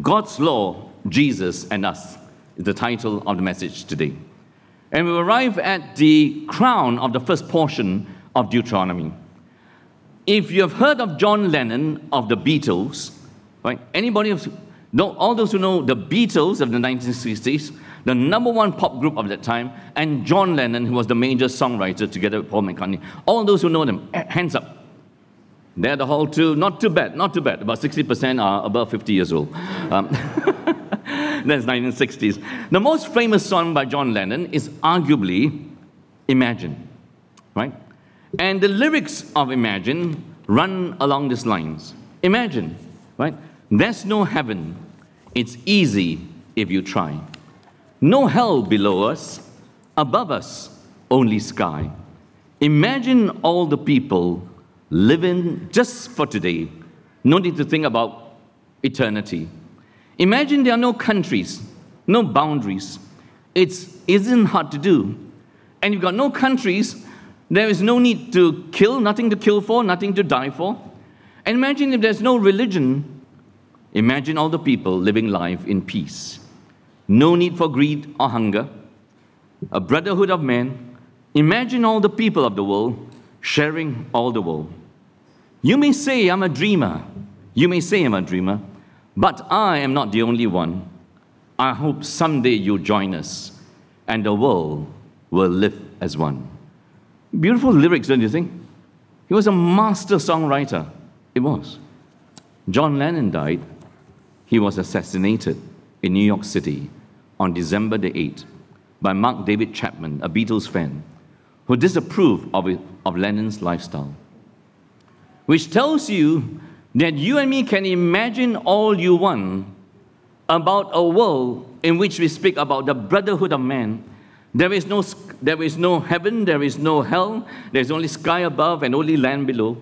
God's Law, Jesus, and Us is the title of the message today. And we arrive at the crown of the first portion of Deuteronomy. If you have heard of John Lennon of the Beatles, right? Anybody know, all those who know the Beatles of the 1960s, the number one pop group of that time, and John Lennon, who was the major songwriter together with Paul McCartney. All those who know them, hands up. They're the whole two, not too bad, not too bad. About 60% are above 50 years old. Um, that's 1960s. The most famous song by John Lennon is arguably Imagine, right? And the lyrics of Imagine run along these lines. Imagine, right? There's no heaven. It's easy if you try. No hell below us, above us, only sky. Imagine all the people living just for today. No need to think about eternity. Imagine there are no countries, no boundaries. It isn't hard to do. And you've got no countries, there is no need to kill, nothing to kill for, nothing to die for. And imagine if there's no religion, imagine all the people living life in peace. No need for greed or hunger, a brotherhood of men. Imagine all the people of the world sharing all the world. You may say I'm a dreamer. You may say I'm a dreamer, but I am not the only one. I hope someday you'll join us and the world will live as one. Beautiful lyrics, don't you think? He was a master songwriter. It was. John Lennon died. He was assassinated in New York City on December the 8th by Mark David Chapman, a Beatles fan, who disapproved of, it, of Lennon's lifestyle which tells you that you and me can imagine all you want about a world in which we speak about the brotherhood of man. There is no, there is no heaven, there is no hell, there's only sky above and only land below.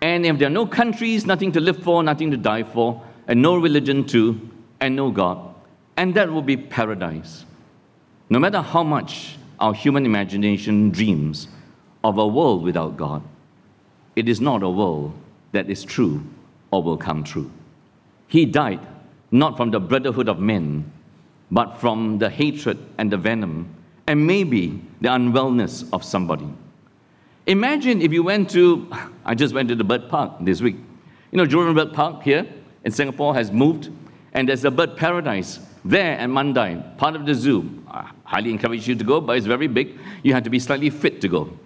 And if there are no countries, nothing to live for, nothing to die for, and no religion too, and no God, and that will be paradise. No matter how much our human imagination dreams of a world without God, it is not a world that is true or will come true. He died not from the brotherhood of men, but from the hatred and the venom, and maybe the unwellness of somebody. Imagine if you went to, I just went to the bird park this week. You know, Jurong Bird Park here in Singapore has moved, and there's a bird paradise there at Mandai, part of the zoo. I highly encourage you to go, but it's very big. You have to be slightly fit to go.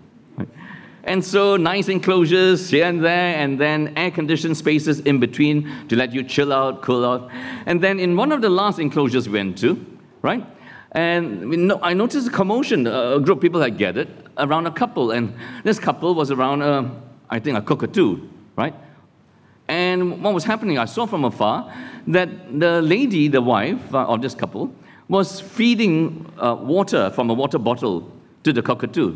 And so, nice enclosures here and there, and then air conditioned spaces in between to let you chill out, cool out. And then, in one of the last enclosures we went to, right? And I noticed a commotion. A group of people had gathered around a couple, and this couple was around, a, I think, a cockatoo, right? And what was happening, I saw from afar that the lady, the wife uh, of this couple, was feeding uh, water from a water bottle to the cockatoo.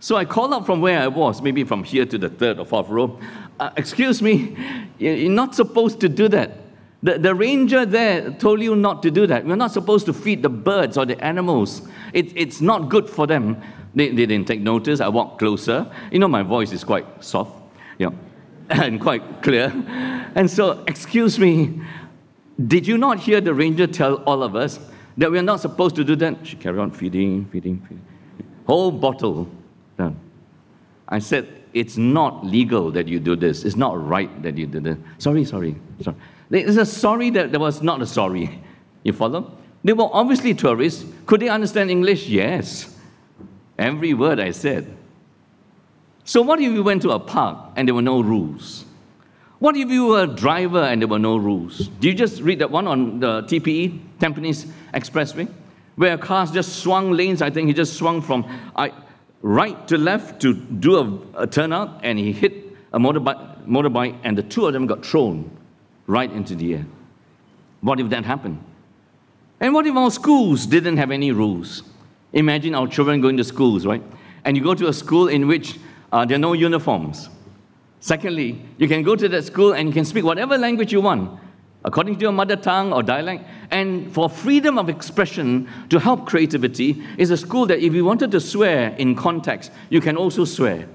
So I called up from where I was, maybe from here to the third or fourth row. Uh, excuse me, you're not supposed to do that. The, the ranger there told you not to do that. We're not supposed to feed the birds or the animals. It, it's not good for them. They, they didn't take notice. I walked closer. You know, my voice is quite soft, you know, and quite clear. And so, excuse me, did you not hear the ranger tell all of us that we're not supposed to do that? She carried on feeding, feeding, feeding. Whole bottle done. I said, it's not legal that you do this. It's not right that you do this. Sorry, sorry, sorry. There's a sorry that there was not a sorry. You follow? They were obviously tourists. Could they understand English? Yes. Every word I said. So, what if you went to a park and there were no rules? What if you were a driver and there were no rules? Do you just read that one on the TPE, Tampines Expressway, where cars just swung lanes? I think he just swung from. I, right to left to do a, a turnout, and he hit a motorbike, motorbike, and the two of them got thrown right into the air. What if that happened? And what if our schools didn't have any rules? Imagine our children going to schools, right? And you go to a school in which uh, there are no uniforms. Secondly, you can go to that school and you can speak whatever language you want according to your mother tongue or dialect. And for freedom of expression to help creativity is a school that if you wanted to swear in context, you can also swear.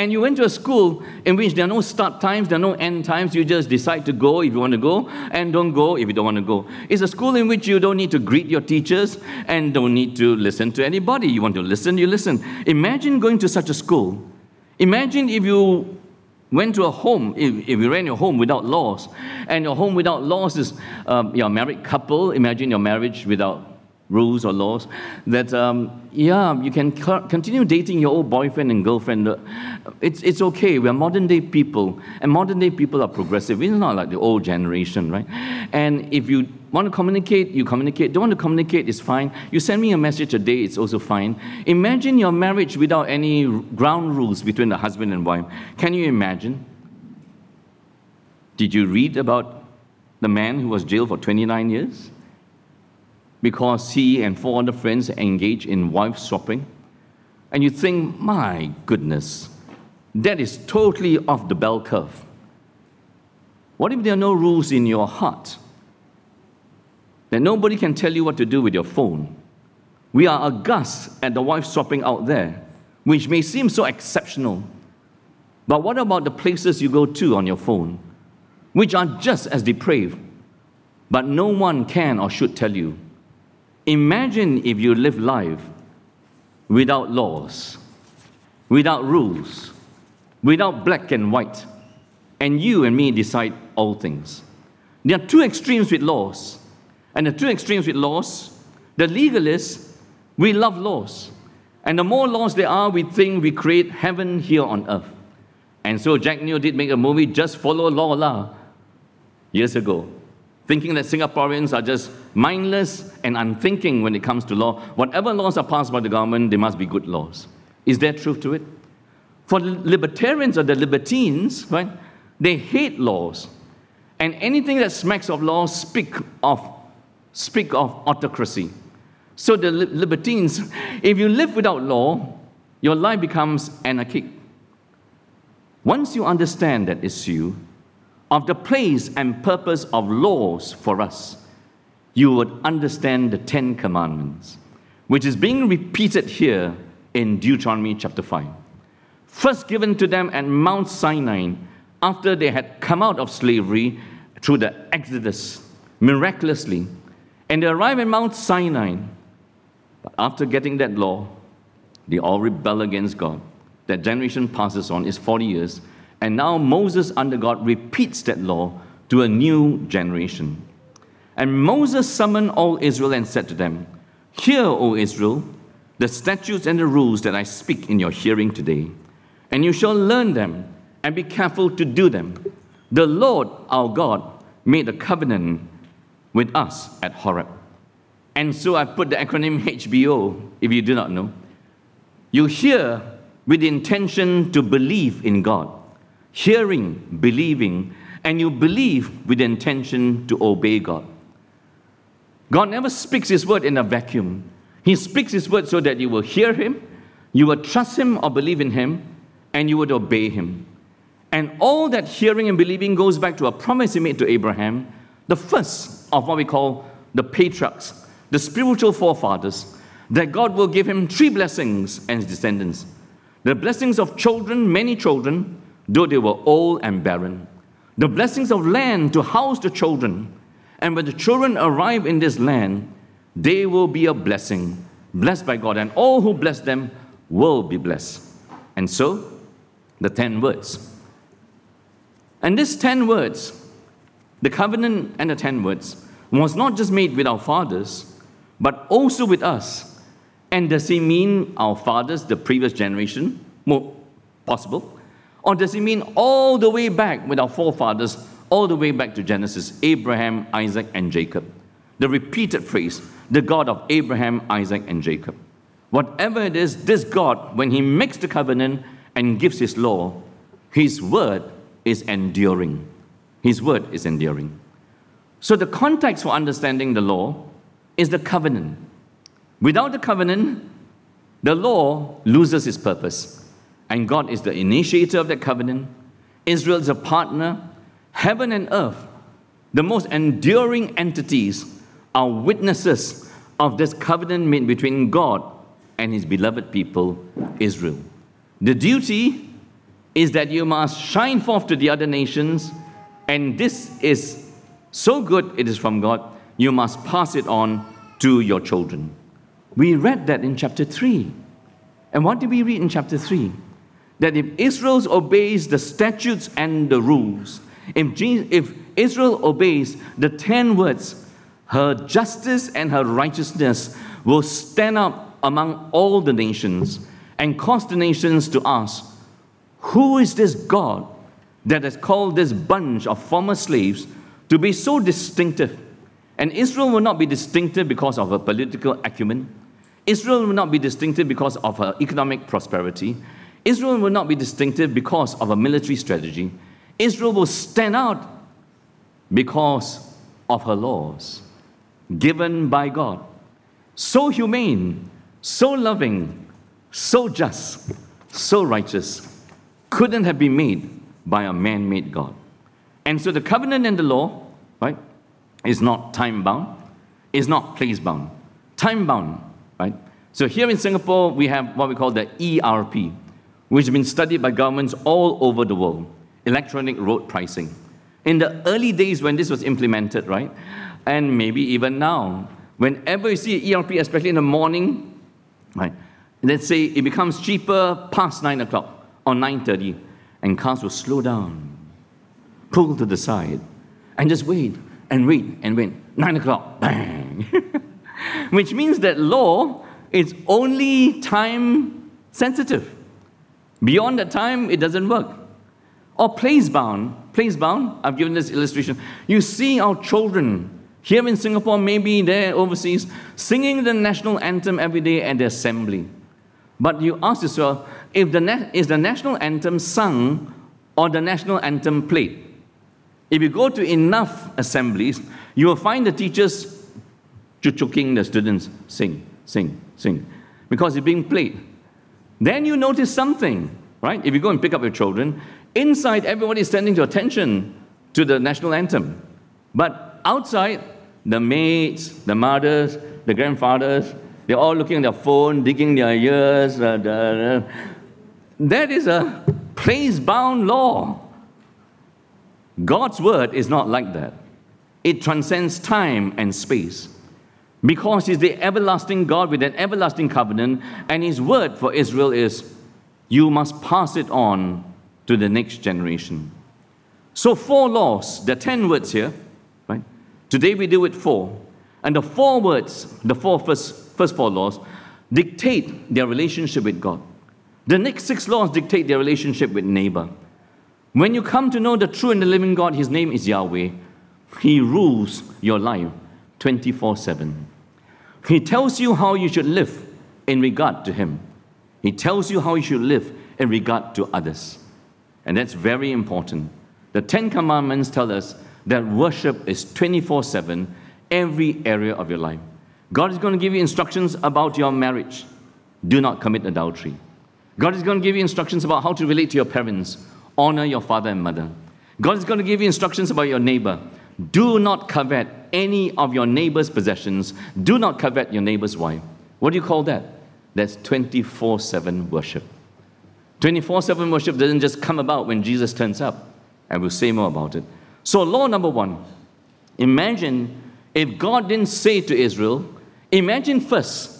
and you went to a school in which there are no start times, there are no end times. You just decide to go if you want to go, and don't go if you don't want to go. It's a school in which you don't need to greet your teachers and don't need to listen to anybody. You want to listen, you listen. Imagine going to such a school. Imagine if you went to a home, if, if you ran your home without laws, and your home without laws is um, you're married couple, imagine your marriage without rules or laws, that, um, yeah, you can continue dating your old boyfriend and girlfriend. It's, it's okay. We're modern day people, and modern day people are progressive. It's not like the old generation, right? And if you want to communicate, you communicate. Don't want to communicate, it's fine. You send me a message a day, it's also fine. Imagine your marriage without any ground rules between the husband and wife. Can you imagine? Did you read about the man who was jailed for 29 years? Because he and four other friends engage in wife swapping. And you think, my goodness, that is totally off the bell curve. What if there are no rules in your heart? That nobody can tell you what to do with your phone. We are aghast at the wife swapping out there, which may seem so exceptional. But what about the places you go to on your phone, which are just as depraved, but no one can or should tell you? Imagine if you live life without laws, without rules, without black and white, and you and me decide all things. There are two extremes with laws. And the two extremes with laws, the legalists, we love laws. And the more laws there are, we think we create heaven here on earth. And so Jack Neo did make a movie, Just Follow Law La, years ago thinking that Singaporeans are just mindless and unthinking when it comes to law. Whatever laws are passed by the government, they must be good laws. Is there truth to it? For libertarians or the libertines, right, they hate laws. And anything that smacks of laws speak of, speak of autocracy. So the libertines, if you live without law, your life becomes anarchic. Once you understand that issue, of the place and purpose of laws for us, you would understand the Ten Commandments, which is being repeated here in Deuteronomy chapter 5. First given to them at Mount Sinai after they had come out of slavery through the Exodus miraculously. And they arrive at Mount Sinai. But after getting that law, they all rebel against God. That generation passes on, is 40 years. And now Moses, under God, repeats that law to a new generation. And Moses summoned all Israel and said to them, Hear, O Israel, the statutes and the rules that I speak in your hearing today, and you shall learn them and be careful to do them. The Lord our God made a covenant with us at Horeb. And so I've put the acronym HBO, if you do not know. You hear with the intention to believe in God hearing, believing, and you believe with the intention to obey God. God never speaks His word in a vacuum. He speaks His word so that you will hear Him, you will trust Him or believe in Him, and you would obey Him. And all that hearing and believing goes back to a promise He made to Abraham, the first of what we call the patriarchs, the spiritual forefathers, that God will give him three blessings and his descendants. The blessings of children, many children, though they were old and barren. The blessings of land to house the children. And when the children arrive in this land, they will be a blessing, blessed by God, and all who bless them will be blessed. And so, the ten words. And these ten words, the covenant and the ten words, was not just made with our fathers, but also with us. And does he mean our fathers, the previous generation? More possible. Or does it mean all the way back with our forefathers, all the way back to Genesis, Abraham, Isaac, and Jacob? The repeated phrase, the God of Abraham, Isaac, and Jacob. Whatever it is, this God, when He makes the covenant and gives His law, His word is enduring. His word is enduring. So, the context for understanding the law is the covenant. Without the covenant, the law loses its purpose and God is the initiator of that covenant. Israel is a partner. Heaven and earth, the most enduring entities, are witnesses of this covenant made between God and his beloved people, Israel. The duty is that you must shine forth to the other nations, and this is so good, it is from God, you must pass it on to your children. We read that in chapter 3. And what did we read in chapter 3? That if Israel obeys the statutes and the rules, if, if Israel obeys the 10 words, her justice and her righteousness will stand up among all the nations and cause the nations to ask, Who is this God that has called this bunch of former slaves to be so distinctive? And Israel will not be distinctive because of her political acumen. Israel will not be distinctive because of her economic prosperity. Israel will not be distinctive because of a military strategy. Israel will stand out because of her laws given by God. So humane, so loving, so just, so righteous, couldn't have been made by a man made God. And so the covenant and the law, right, is not time bound, is not place bound. Time bound, right? So here in Singapore, we have what we call the ERP, which has been studied by governments all over the world electronic road pricing. In the early days when this was implemented, right, and maybe even now, whenever you see ERP, especially in the morning, right, let's say it becomes cheaper past 9 o'clock or 9.30, and cars will slow down, pull to the side, and just wait and wait and wait. 9 o'clock, bang. Which means that law is only time sensitive. Beyond that time, it doesn't work. Or place bound. Place bound, I've given this illustration. You see our children here in Singapore, maybe there overseas, singing the national anthem every day at the assembly. But you ask yourself, if the na- is the national anthem sung or the national anthem played? If you go to enough assemblies, you will find the teachers chuchuking the students sing, sing, sing, because it's being played. Then you notice something, right? If you go and pick up your children, inside everybody is standing to attention to the national anthem. But outside, the maids, the mothers, the grandfathers, they're all looking at their phone, digging their ears. Uh, uh, that is a place bound law. God's word is not like that. It transcends time and space because He's the everlasting God with an everlasting covenant, and His word for Israel is, You must pass it on to the next generation. So, four laws, there are 10 words here, right? Today we deal with four. And the four words, the four first, first four laws, dictate their relationship with God. The next six laws dictate their relationship with neighbor. When you come to know the true and the living God, His name is Yahweh. He rules your life 24 7. He tells you how you should live in regard to Him. He tells you how you should live in regard to others. And that's very important. The Ten Commandments tell us that worship is 24 7, every area of your life. God is going to give you instructions about your marriage. Do not commit adultery. God is going to give you instructions about how to relate to your parents. Honor your father and mother. God is going to give you instructions about your neighbor. Do not covet any of your neighbor's possessions. Do not covet your neighbor's wife. What do you call that? That's 24 7 worship. 24 7 worship doesn't just come about when Jesus turns up, and we'll say more about it. So, law number one imagine if God didn't say to Israel, imagine first,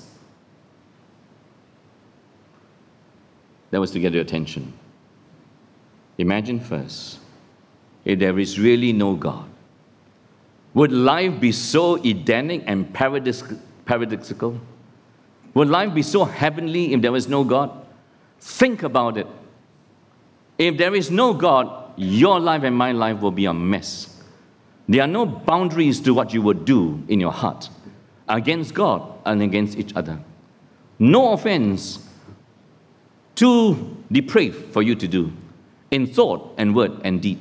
that was to get your attention. Imagine first, if there is really no God would life be so Edenic and paradoxical? Would life be so heavenly if there was no God? Think about it. If there is no God, your life and my life will be a mess. There are no boundaries to what you would do in your heart against God and against each other. No offense too depraved for you to do in thought and word and deed.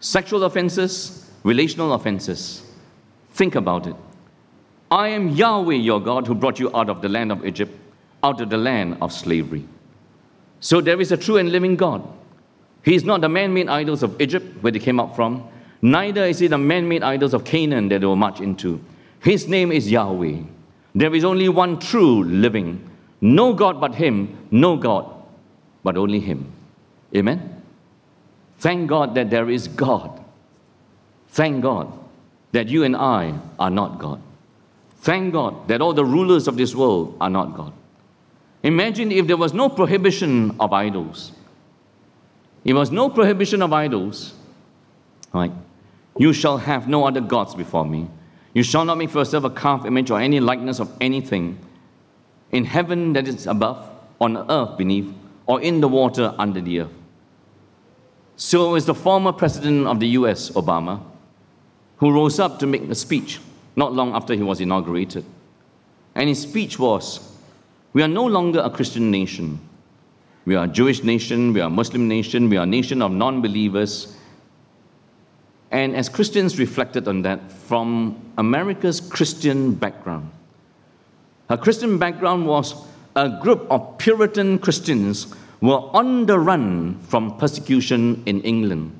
Sexual offenses, relational offenses. Think about it. I am Yahweh your God who brought you out of the land of Egypt, out of the land of slavery. So there is a true and living God. He is not the man made idols of Egypt, where they came up from, neither is he the man made idols of Canaan that they were marched into. His name is Yahweh. There is only one true living, no God but Him, no God but only Him. Amen? Thank God that there is God. Thank God that you and I are not God. Thank God that all the rulers of this world are not God. Imagine if there was no prohibition of idols. If there was no prohibition of idols, right? You shall have no other gods before me. You shall not make for yourself a calf image or any likeness of anything in heaven that is above, on earth beneath, or in the water under the earth. So is the former president of the US, Obama, who rose up to make a speech not long after he was inaugurated. And his speech was We are no longer a Christian nation. We are a Jewish nation, we are a Muslim nation, we are a nation of non believers. And as Christians reflected on that from America's Christian background, her Christian background was a group of Puritan Christians were on the run from persecution in England.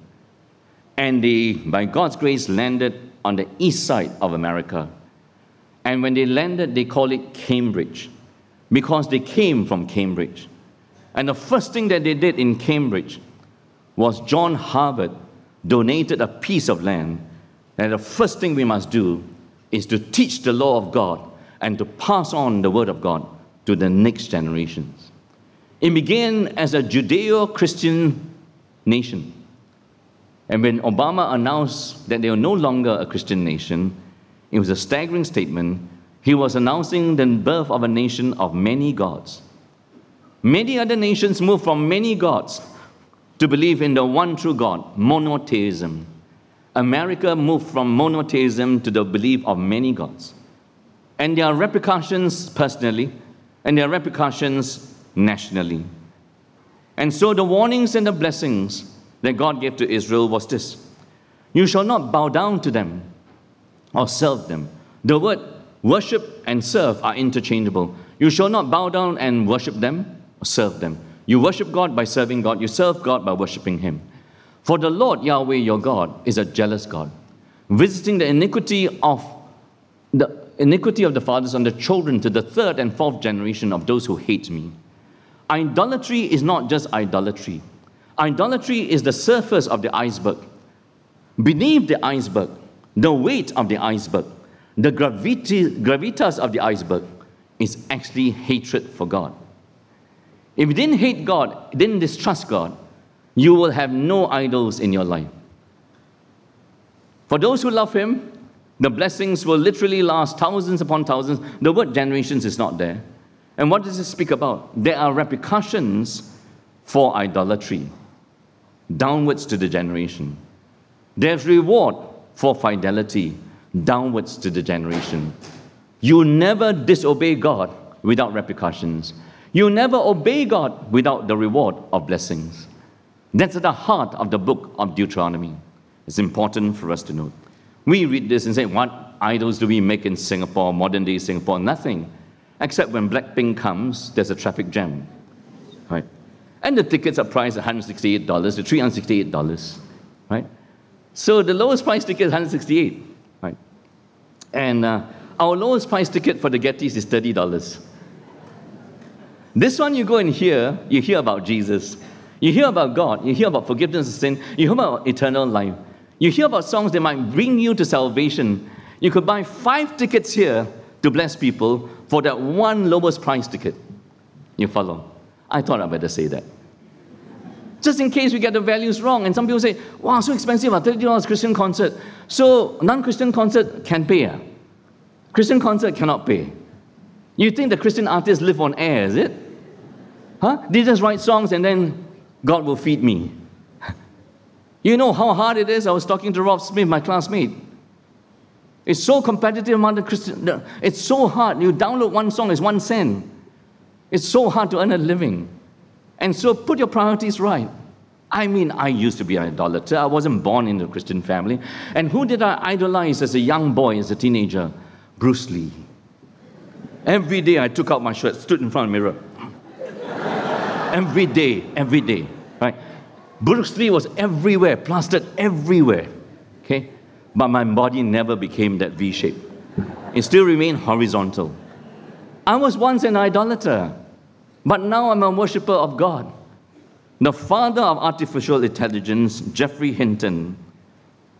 And they, by God's grace, landed on the east side of America. And when they landed, they call it Cambridge because they came from Cambridge. And the first thing that they did in Cambridge was John Harvard donated a piece of land. And the first thing we must do is to teach the law of God and to pass on the word of God to the next generations. It began as a Judeo Christian nation. And when Obama announced that they were no longer a Christian nation, it was a staggering statement. He was announcing the birth of a nation of many gods. Many other nations moved from many gods to believe in the one true God, monotheism. America moved from monotheism to the belief of many gods. And there are repercussions personally, and there are repercussions nationally. And so the warnings and the blessings that God gave to Israel was this You shall not bow down to them or serve them. The word worship and serve are interchangeable. You shall not bow down and worship them or serve them. You worship God by serving God, you serve God by worshiping Him. For the Lord Yahweh your God is a jealous God, visiting the iniquity of the iniquity of the fathers on the children to the third and fourth generation of those who hate me. Idolatry is not just idolatry. Idolatry is the surface of the iceberg. Beneath the iceberg, the weight of the iceberg, the gravity, gravitas of the iceberg is actually hatred for God. If you didn't hate God, didn't distrust God, you will have no idols in your life. For those who love Him, the blessings will literally last thousands upon thousands. The word generations is not there. And what does it speak about? There are repercussions for idolatry downwards to the generation. There's reward for fidelity downwards to the generation. You never disobey God without repercussions. You never obey God without the reward of blessings. That's at the heart of the book of Deuteronomy. It's important for us to know. We read this and say, What idols do we make in Singapore, modern day Singapore? Nothing. Except when Blackpink comes, there's a traffic jam. Right? And the tickets are priced at $168 to $368, right? So the lowest price ticket is 168, right? And uh, our lowest price ticket for the Gettys is $30. This one you go and hear, you hear about Jesus. You hear about God. You hear about forgiveness of sin. You hear about eternal life. You hear about songs that might bring you to salvation. You could buy five tickets here to bless people for that one lowest price ticket. You follow? I thought I'd better say that. Just in case we get the values wrong. And some people say, wow, so expensive, $30 Christian concert. So non-Christian concert can pay. Ah? Christian concert cannot pay. You think the Christian artists live on air, is it? Huh? They just write songs and then God will feed me. you know how hard it is? I was talking to Rob Smith, my classmate. It's so competitive among the Christian. It's so hard. You download one song, it's one cent. It's so hard to earn a living. And so put your priorities right. I mean, I used to be an idolater. I wasn't born in a Christian family. And who did I idolize as a young boy, as a teenager? Bruce Lee. Every day I took out my shirt, stood in front of the mirror. every day, every day, right? Bruce Lee was everywhere, plastered everywhere, okay? But my body never became that V shape. It still remained horizontal. I was once an idolater. But now I'm a worshiper of God. The father of artificial intelligence, Geoffrey Hinton,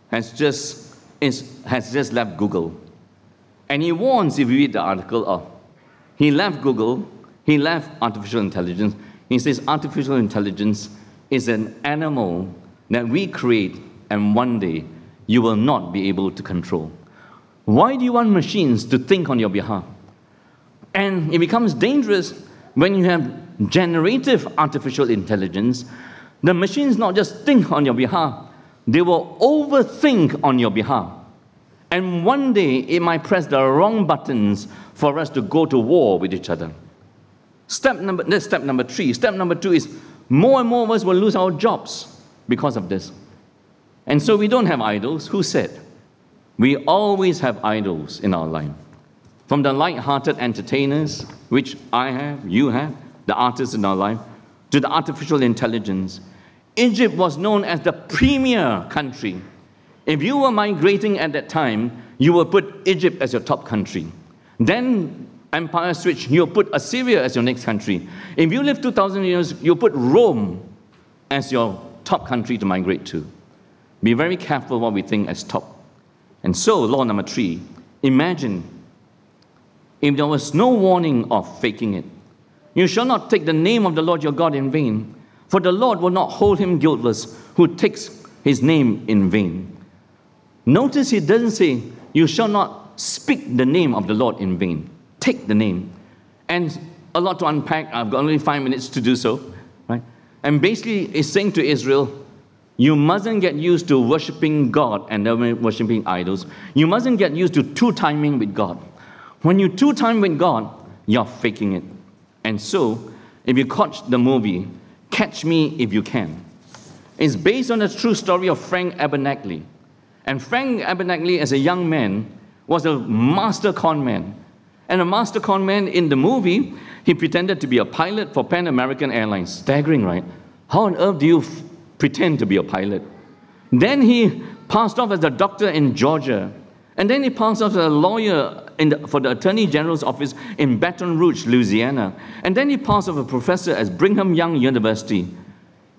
has just, is, has just left Google. And he warns, if you read the article, oh, he left Google, he left artificial intelligence. He says artificial intelligence is an animal that we create and one day you will not be able to control. Why do you want machines to think on your behalf? And it becomes dangerous when you have generative artificial intelligence. The machines not just think on your behalf, they will overthink on your behalf. And one day it might press the wrong buttons for us to go to war with each other. Step number, that's step number three. Step number two is more and more of us will lose our jobs because of this. And so we don't have idols. Who said? We always have idols in our life. From the light-hearted entertainers, which I have, you have, the artists in our life, to the artificial intelligence. Egypt was known as the premier country. If you were migrating at that time, you would put Egypt as your top country. Then empire switch, you'll put Assyria as your next country. If you live 2,000 years, you'll put Rome as your top country to migrate to. Be very careful what we think as top. And so, law number three imagine if there was no warning of faking it. You shall not take the name of the Lord your God in vain, for the Lord will not hold him guiltless who takes his name in vain. Notice he doesn't say, You shall not speak the name of the Lord in vain. Take the name. And a lot to unpack. I've got only five minutes to do so. Right? And basically, he's saying to Israel, you mustn't get used to worshiping God and then worshiping idols. You mustn't get used to two timing with God. When you two time with God, you're faking it. And so, if you catch the movie, Catch Me If You Can, it's based on the true story of Frank Abagnale. And Frank Abagnale, as a young man, was a master con man. And a master con man in the movie, he pretended to be a pilot for Pan American Airlines. Staggering, right? How on earth do you pretend to be a pilot. Then he passed off as a doctor in Georgia. And then he passed off as a lawyer the, for the Attorney General's office in Baton Rouge, Louisiana. And then he passed off as a professor at Brigham Young University.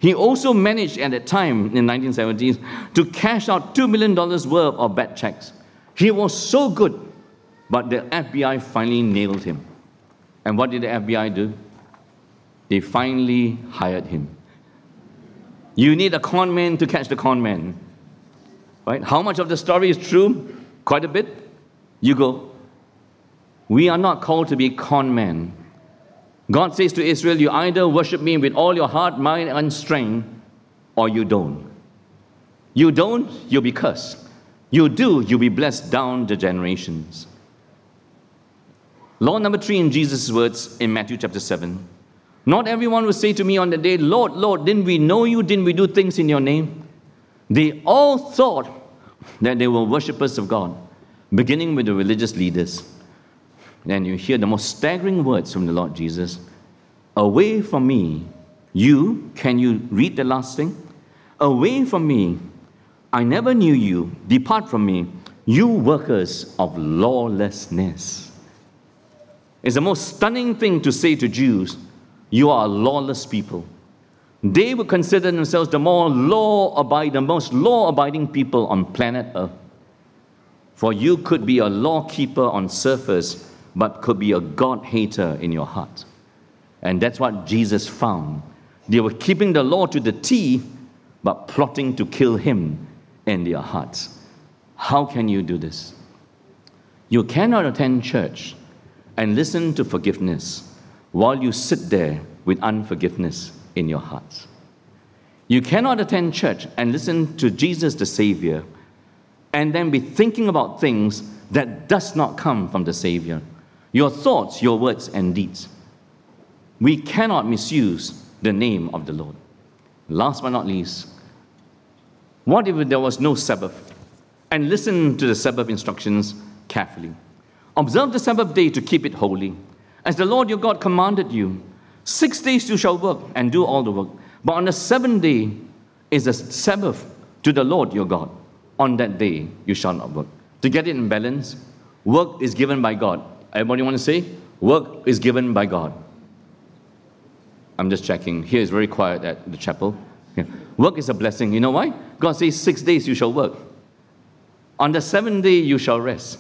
He also managed at that time in 1970s to cash out $2 million worth of bad checks. He was so good, but the FBI finally nailed him. And what did the FBI do? They finally hired him. You need a con man to catch the con man. Right? How much of the story is true? Quite a bit. You go. We are not called to be con men. God says to Israel, You either worship me with all your heart, mind, and strength, or you don't. You don't, you'll be cursed. You do, you'll be blessed down the generations. Law number three in Jesus' words in Matthew chapter 7 not everyone will say to me on the day, Lord, Lord, didn't we know you? Didn't we do things in your name? They all thought that they were worshippers of God, beginning with the religious leaders. Then you hear the most staggering words from the Lord Jesus Away from me, you, can you read the last thing? Away from me, I never knew you. Depart from me, you workers of lawlessness. It's the most stunning thing to say to Jews you are a lawless people. They would consider themselves the more law abiding, the most law abiding people on planet Earth. For you could be a law keeper on surface, but could be a God hater in your heart. And that's what Jesus found. They were keeping the law to the T, but plotting to kill him in their hearts. How can you do this? You cannot attend church and listen to forgiveness while you sit there with unforgiveness in your hearts. You cannot attend church and listen to Jesus the Savior and then be thinking about things that does not come from the Savior. Your thoughts, your words, and deeds. We cannot misuse the name of the Lord. Last but not least, what if there was no Sabbath? And listen to the Sabbath instructions carefully. Observe the Sabbath day to keep it holy as the Lord your God commanded you. Six days you shall work and do all the work. But on the seventh day is a Sabbath to the Lord your God. On that day you shall not work. To get it in balance, work is given by God. Everybody want to say? Work is given by God. I'm just checking. Here is very quiet at the chapel. Yeah. Work is a blessing. You know why? God says, Six days you shall work. On the seventh day you shall rest.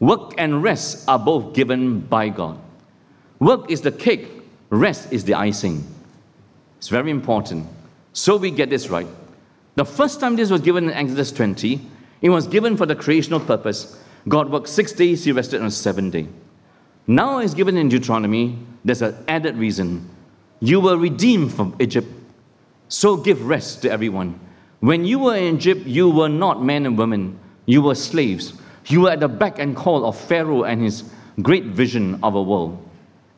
Work and rest are both given by God. Work is the cake, rest is the icing. It's very important. So we get this right. The first time this was given in Exodus 20, it was given for the creational purpose. God worked six days, he rested on the seventh day. Now it's given in Deuteronomy, there's an added reason. You were redeemed from Egypt, so give rest to everyone. When you were in Egypt, you were not men and women, you were slaves. You were at the beck and call of Pharaoh and his great vision of a world.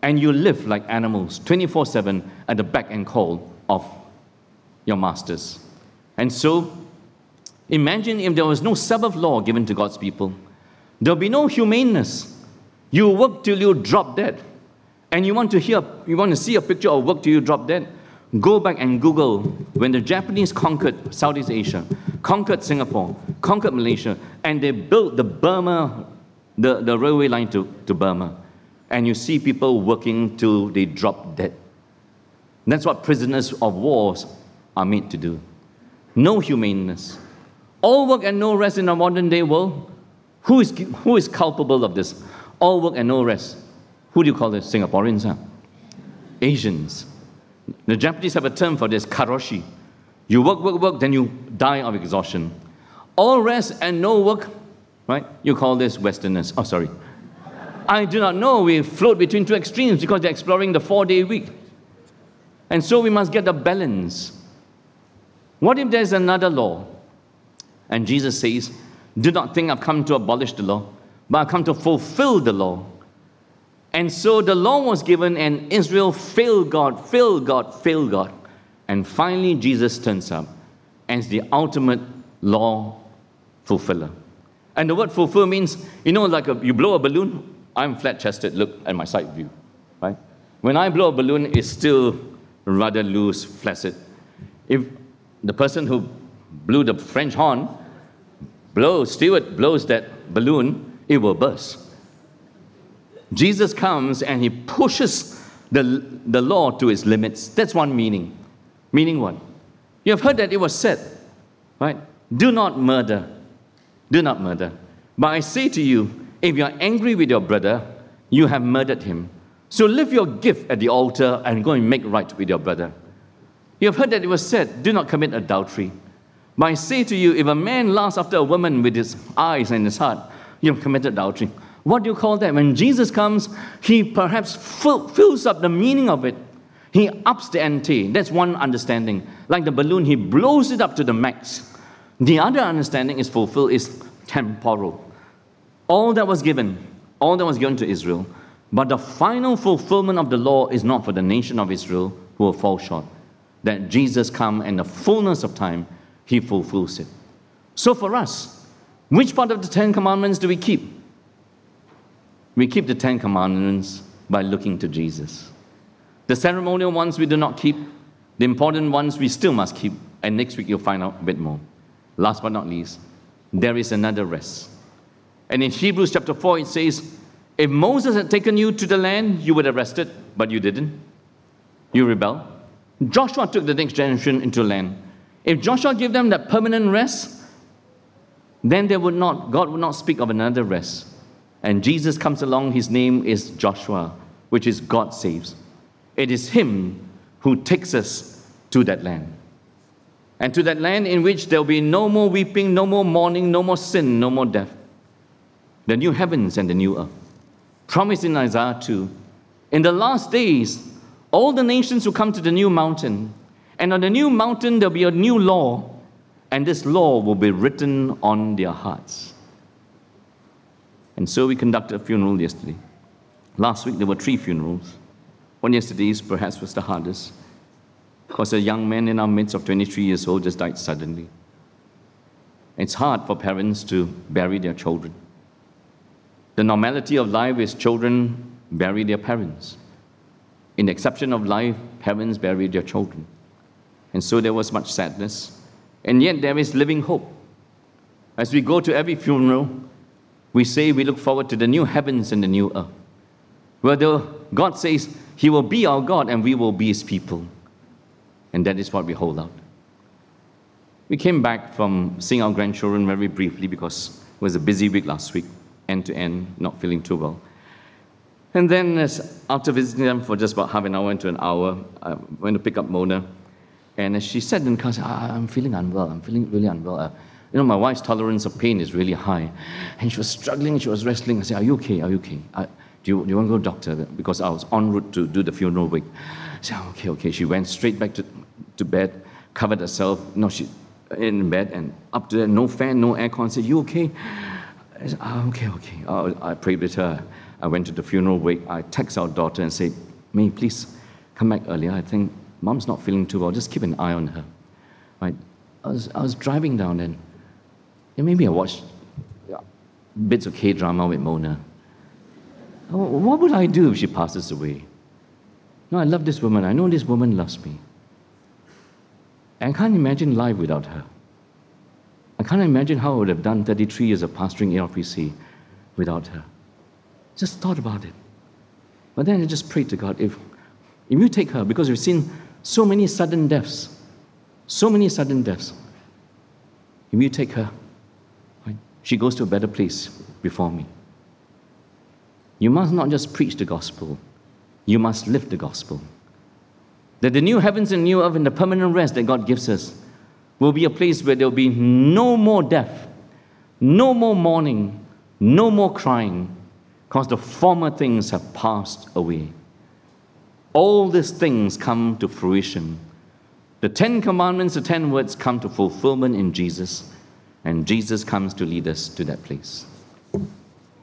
And you live like animals 24 7 at the beck and call of your masters. And so, imagine if there was no Sabbath law given to God's people, there'll be no humaneness. You work till you drop dead. And you want to hear, you want to see a picture of work till you drop dead? Go back and Google when the Japanese conquered Southeast Asia, conquered Singapore, conquered Malaysia, and they built the Burma, the, the railway line to, to Burma. And you see people working till they drop dead. That's what prisoners of wars are made to do. No humaneness. All work and no rest in a modern day world. Who is, who is culpable of this? All work and no rest. Who do you call this? Singaporeans, huh? Asians. The Japanese have a term for this, karoshi. You work, work, work, then you die of exhaustion. All rest and no work, right? You call this Westerners. Oh, sorry. I do not know. We float between two extremes because they're exploring the four day week. And so we must get a balance. What if there's another law? And Jesus says, Do not think I've come to abolish the law, but I've come to fulfill the law. And so the law was given, and Israel failed God, failed God, failed God. And finally, Jesus turns up as the ultimate law fulfiller. And the word fulfill means, you know, like a, you blow a balloon, I'm flat chested, look at my side view, right? When I blow a balloon, it's still rather loose, flaccid. If the person who blew the French horn blows, Stewart blows that balloon, it will burst. Jesus comes and he pushes the, the law to its limits. That's one meaning. Meaning what? You have heard that it was said, right? Do not murder. Do not murder. But I say to you, if you are angry with your brother, you have murdered him. So leave your gift at the altar and go and make right with your brother. You have heard that it was said, Do not commit adultery. But I say to you, if a man lusts after a woman with his eyes and his heart, you have committed adultery. What do you call that? When Jesus comes, he perhaps fills up the meaning of it. He ups the ante. That's one understanding. Like the balloon, he blows it up to the max. The other understanding is fulfilled is temporal. All that was given, all that was given to Israel, but the final fulfillment of the law is not for the nation of Israel who will fall short. That Jesus come and the fullness of time, he fulfills it. So for us, which part of the Ten Commandments do we keep? We keep the Ten Commandments by looking to Jesus. The ceremonial ones we do not keep, the important ones we still must keep, and next week you'll find out a bit more. Last but not least, there is another rest. And in Hebrews chapter 4, it says, If Moses had taken you to the land, you would have rested, but you didn't. You rebelled. Joshua took the next generation into land. If Joshua gave them that permanent rest, then they would not, God would not speak of another rest. And Jesus comes along, his name is Joshua, which is God saves. It is him who takes us to that land. And to that land in which there will be no more weeping, no more mourning, no more sin, no more death. The new heavens and the new earth. Promised in Isaiah 2. In the last days, all the nations will come to the new mountain. And on the new mountain, there'll be a new law, and this law will be written on their hearts. And so we conducted a funeral yesterday. Last week there were three funerals. One yesterday's perhaps was the hardest because a young man in our midst of 23 years old just died suddenly. It's hard for parents to bury their children. The normality of life is children bury their parents. In the exception of life, parents bury their children. And so there was much sadness. And yet there is living hope. As we go to every funeral, we say we look forward to the new heavens and the new earth. Where God says He will be our God and we will be His people. And that is what we hold out. We came back from seeing our grandchildren very briefly because it was a busy week last week, end to end, not feeling too well. And then, as, after visiting them for just about half an hour into an hour, I went to pick up Mona. And as she said in the car, I said, ah, I'm feeling unwell. I'm feeling really unwell. Uh, you know, my wife's tolerance of pain is really high. And she was struggling, she was wrestling. I said, Are you okay? Are you okay? Do, you, do you want to go to doctor? Because I was en route to do the funeral wake. I said, Okay, okay. She went straight back to, to bed, covered herself. No, she in bed and up to there, no fan, no aircon. I said, You okay? I said, oh, Okay, okay. Oh, I prayed with her. I went to the funeral wake. I text our daughter and said, May, please come back earlier. I think mom's not feeling too well. Just keep an eye on her. Right? I was, I was driving down and, maybe I watched bits of K drama with Mona. Oh, what would I do if she passes away? No, I love this woman. I know this woman loves me. I can't imagine life without her. I can't imagine how I would have done 33 years of pastoring ARPC without her. Just thought about it. But then I just prayed to God if, if you take her, because we've seen so many sudden deaths, so many sudden deaths. If you take her, she goes to a better place before me. You must not just preach the gospel, you must live the gospel. That the new heavens and new earth and the permanent rest that God gives us will be a place where there will be no more death, no more mourning, no more crying, because the former things have passed away. All these things come to fruition. The Ten Commandments, the Ten Words come to fulfillment in Jesus, and Jesus comes to lead us to that place.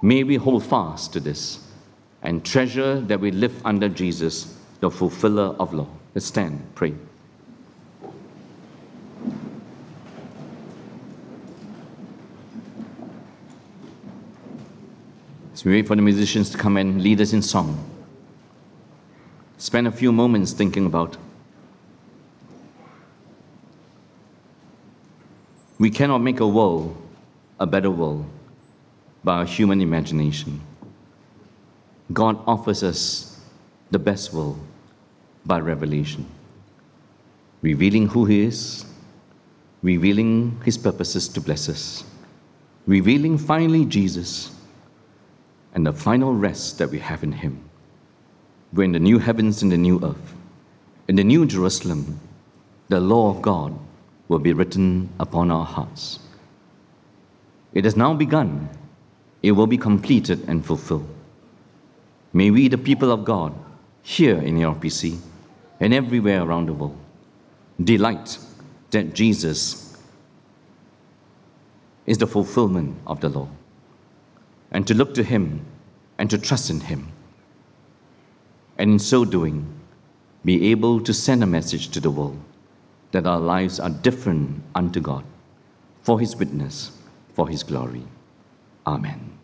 May we hold fast to this and treasure that we live under Jesus, the fulfiller of law. Let's stand, pray. As we wait for the musicians to come and lead us in song, spend a few moments thinking about we cannot make a world a better world by our human imagination. God offers us the best world by revelation, revealing who He is, revealing His purposes to bless us, revealing finally Jesus and the final rest that we have in Him. We're in the new heavens and the new earth. In the new Jerusalem, the law of God will be written upon our hearts. It has now begun, it will be completed and fulfilled. May we, the people of God, here in ARPC, and everywhere around the world. Delight that Jesus is the fulfillment of the law. And to look to Him and to trust in Him. And in so doing, be able to send a message to the world that our lives are different unto God for His witness, for His glory. Amen.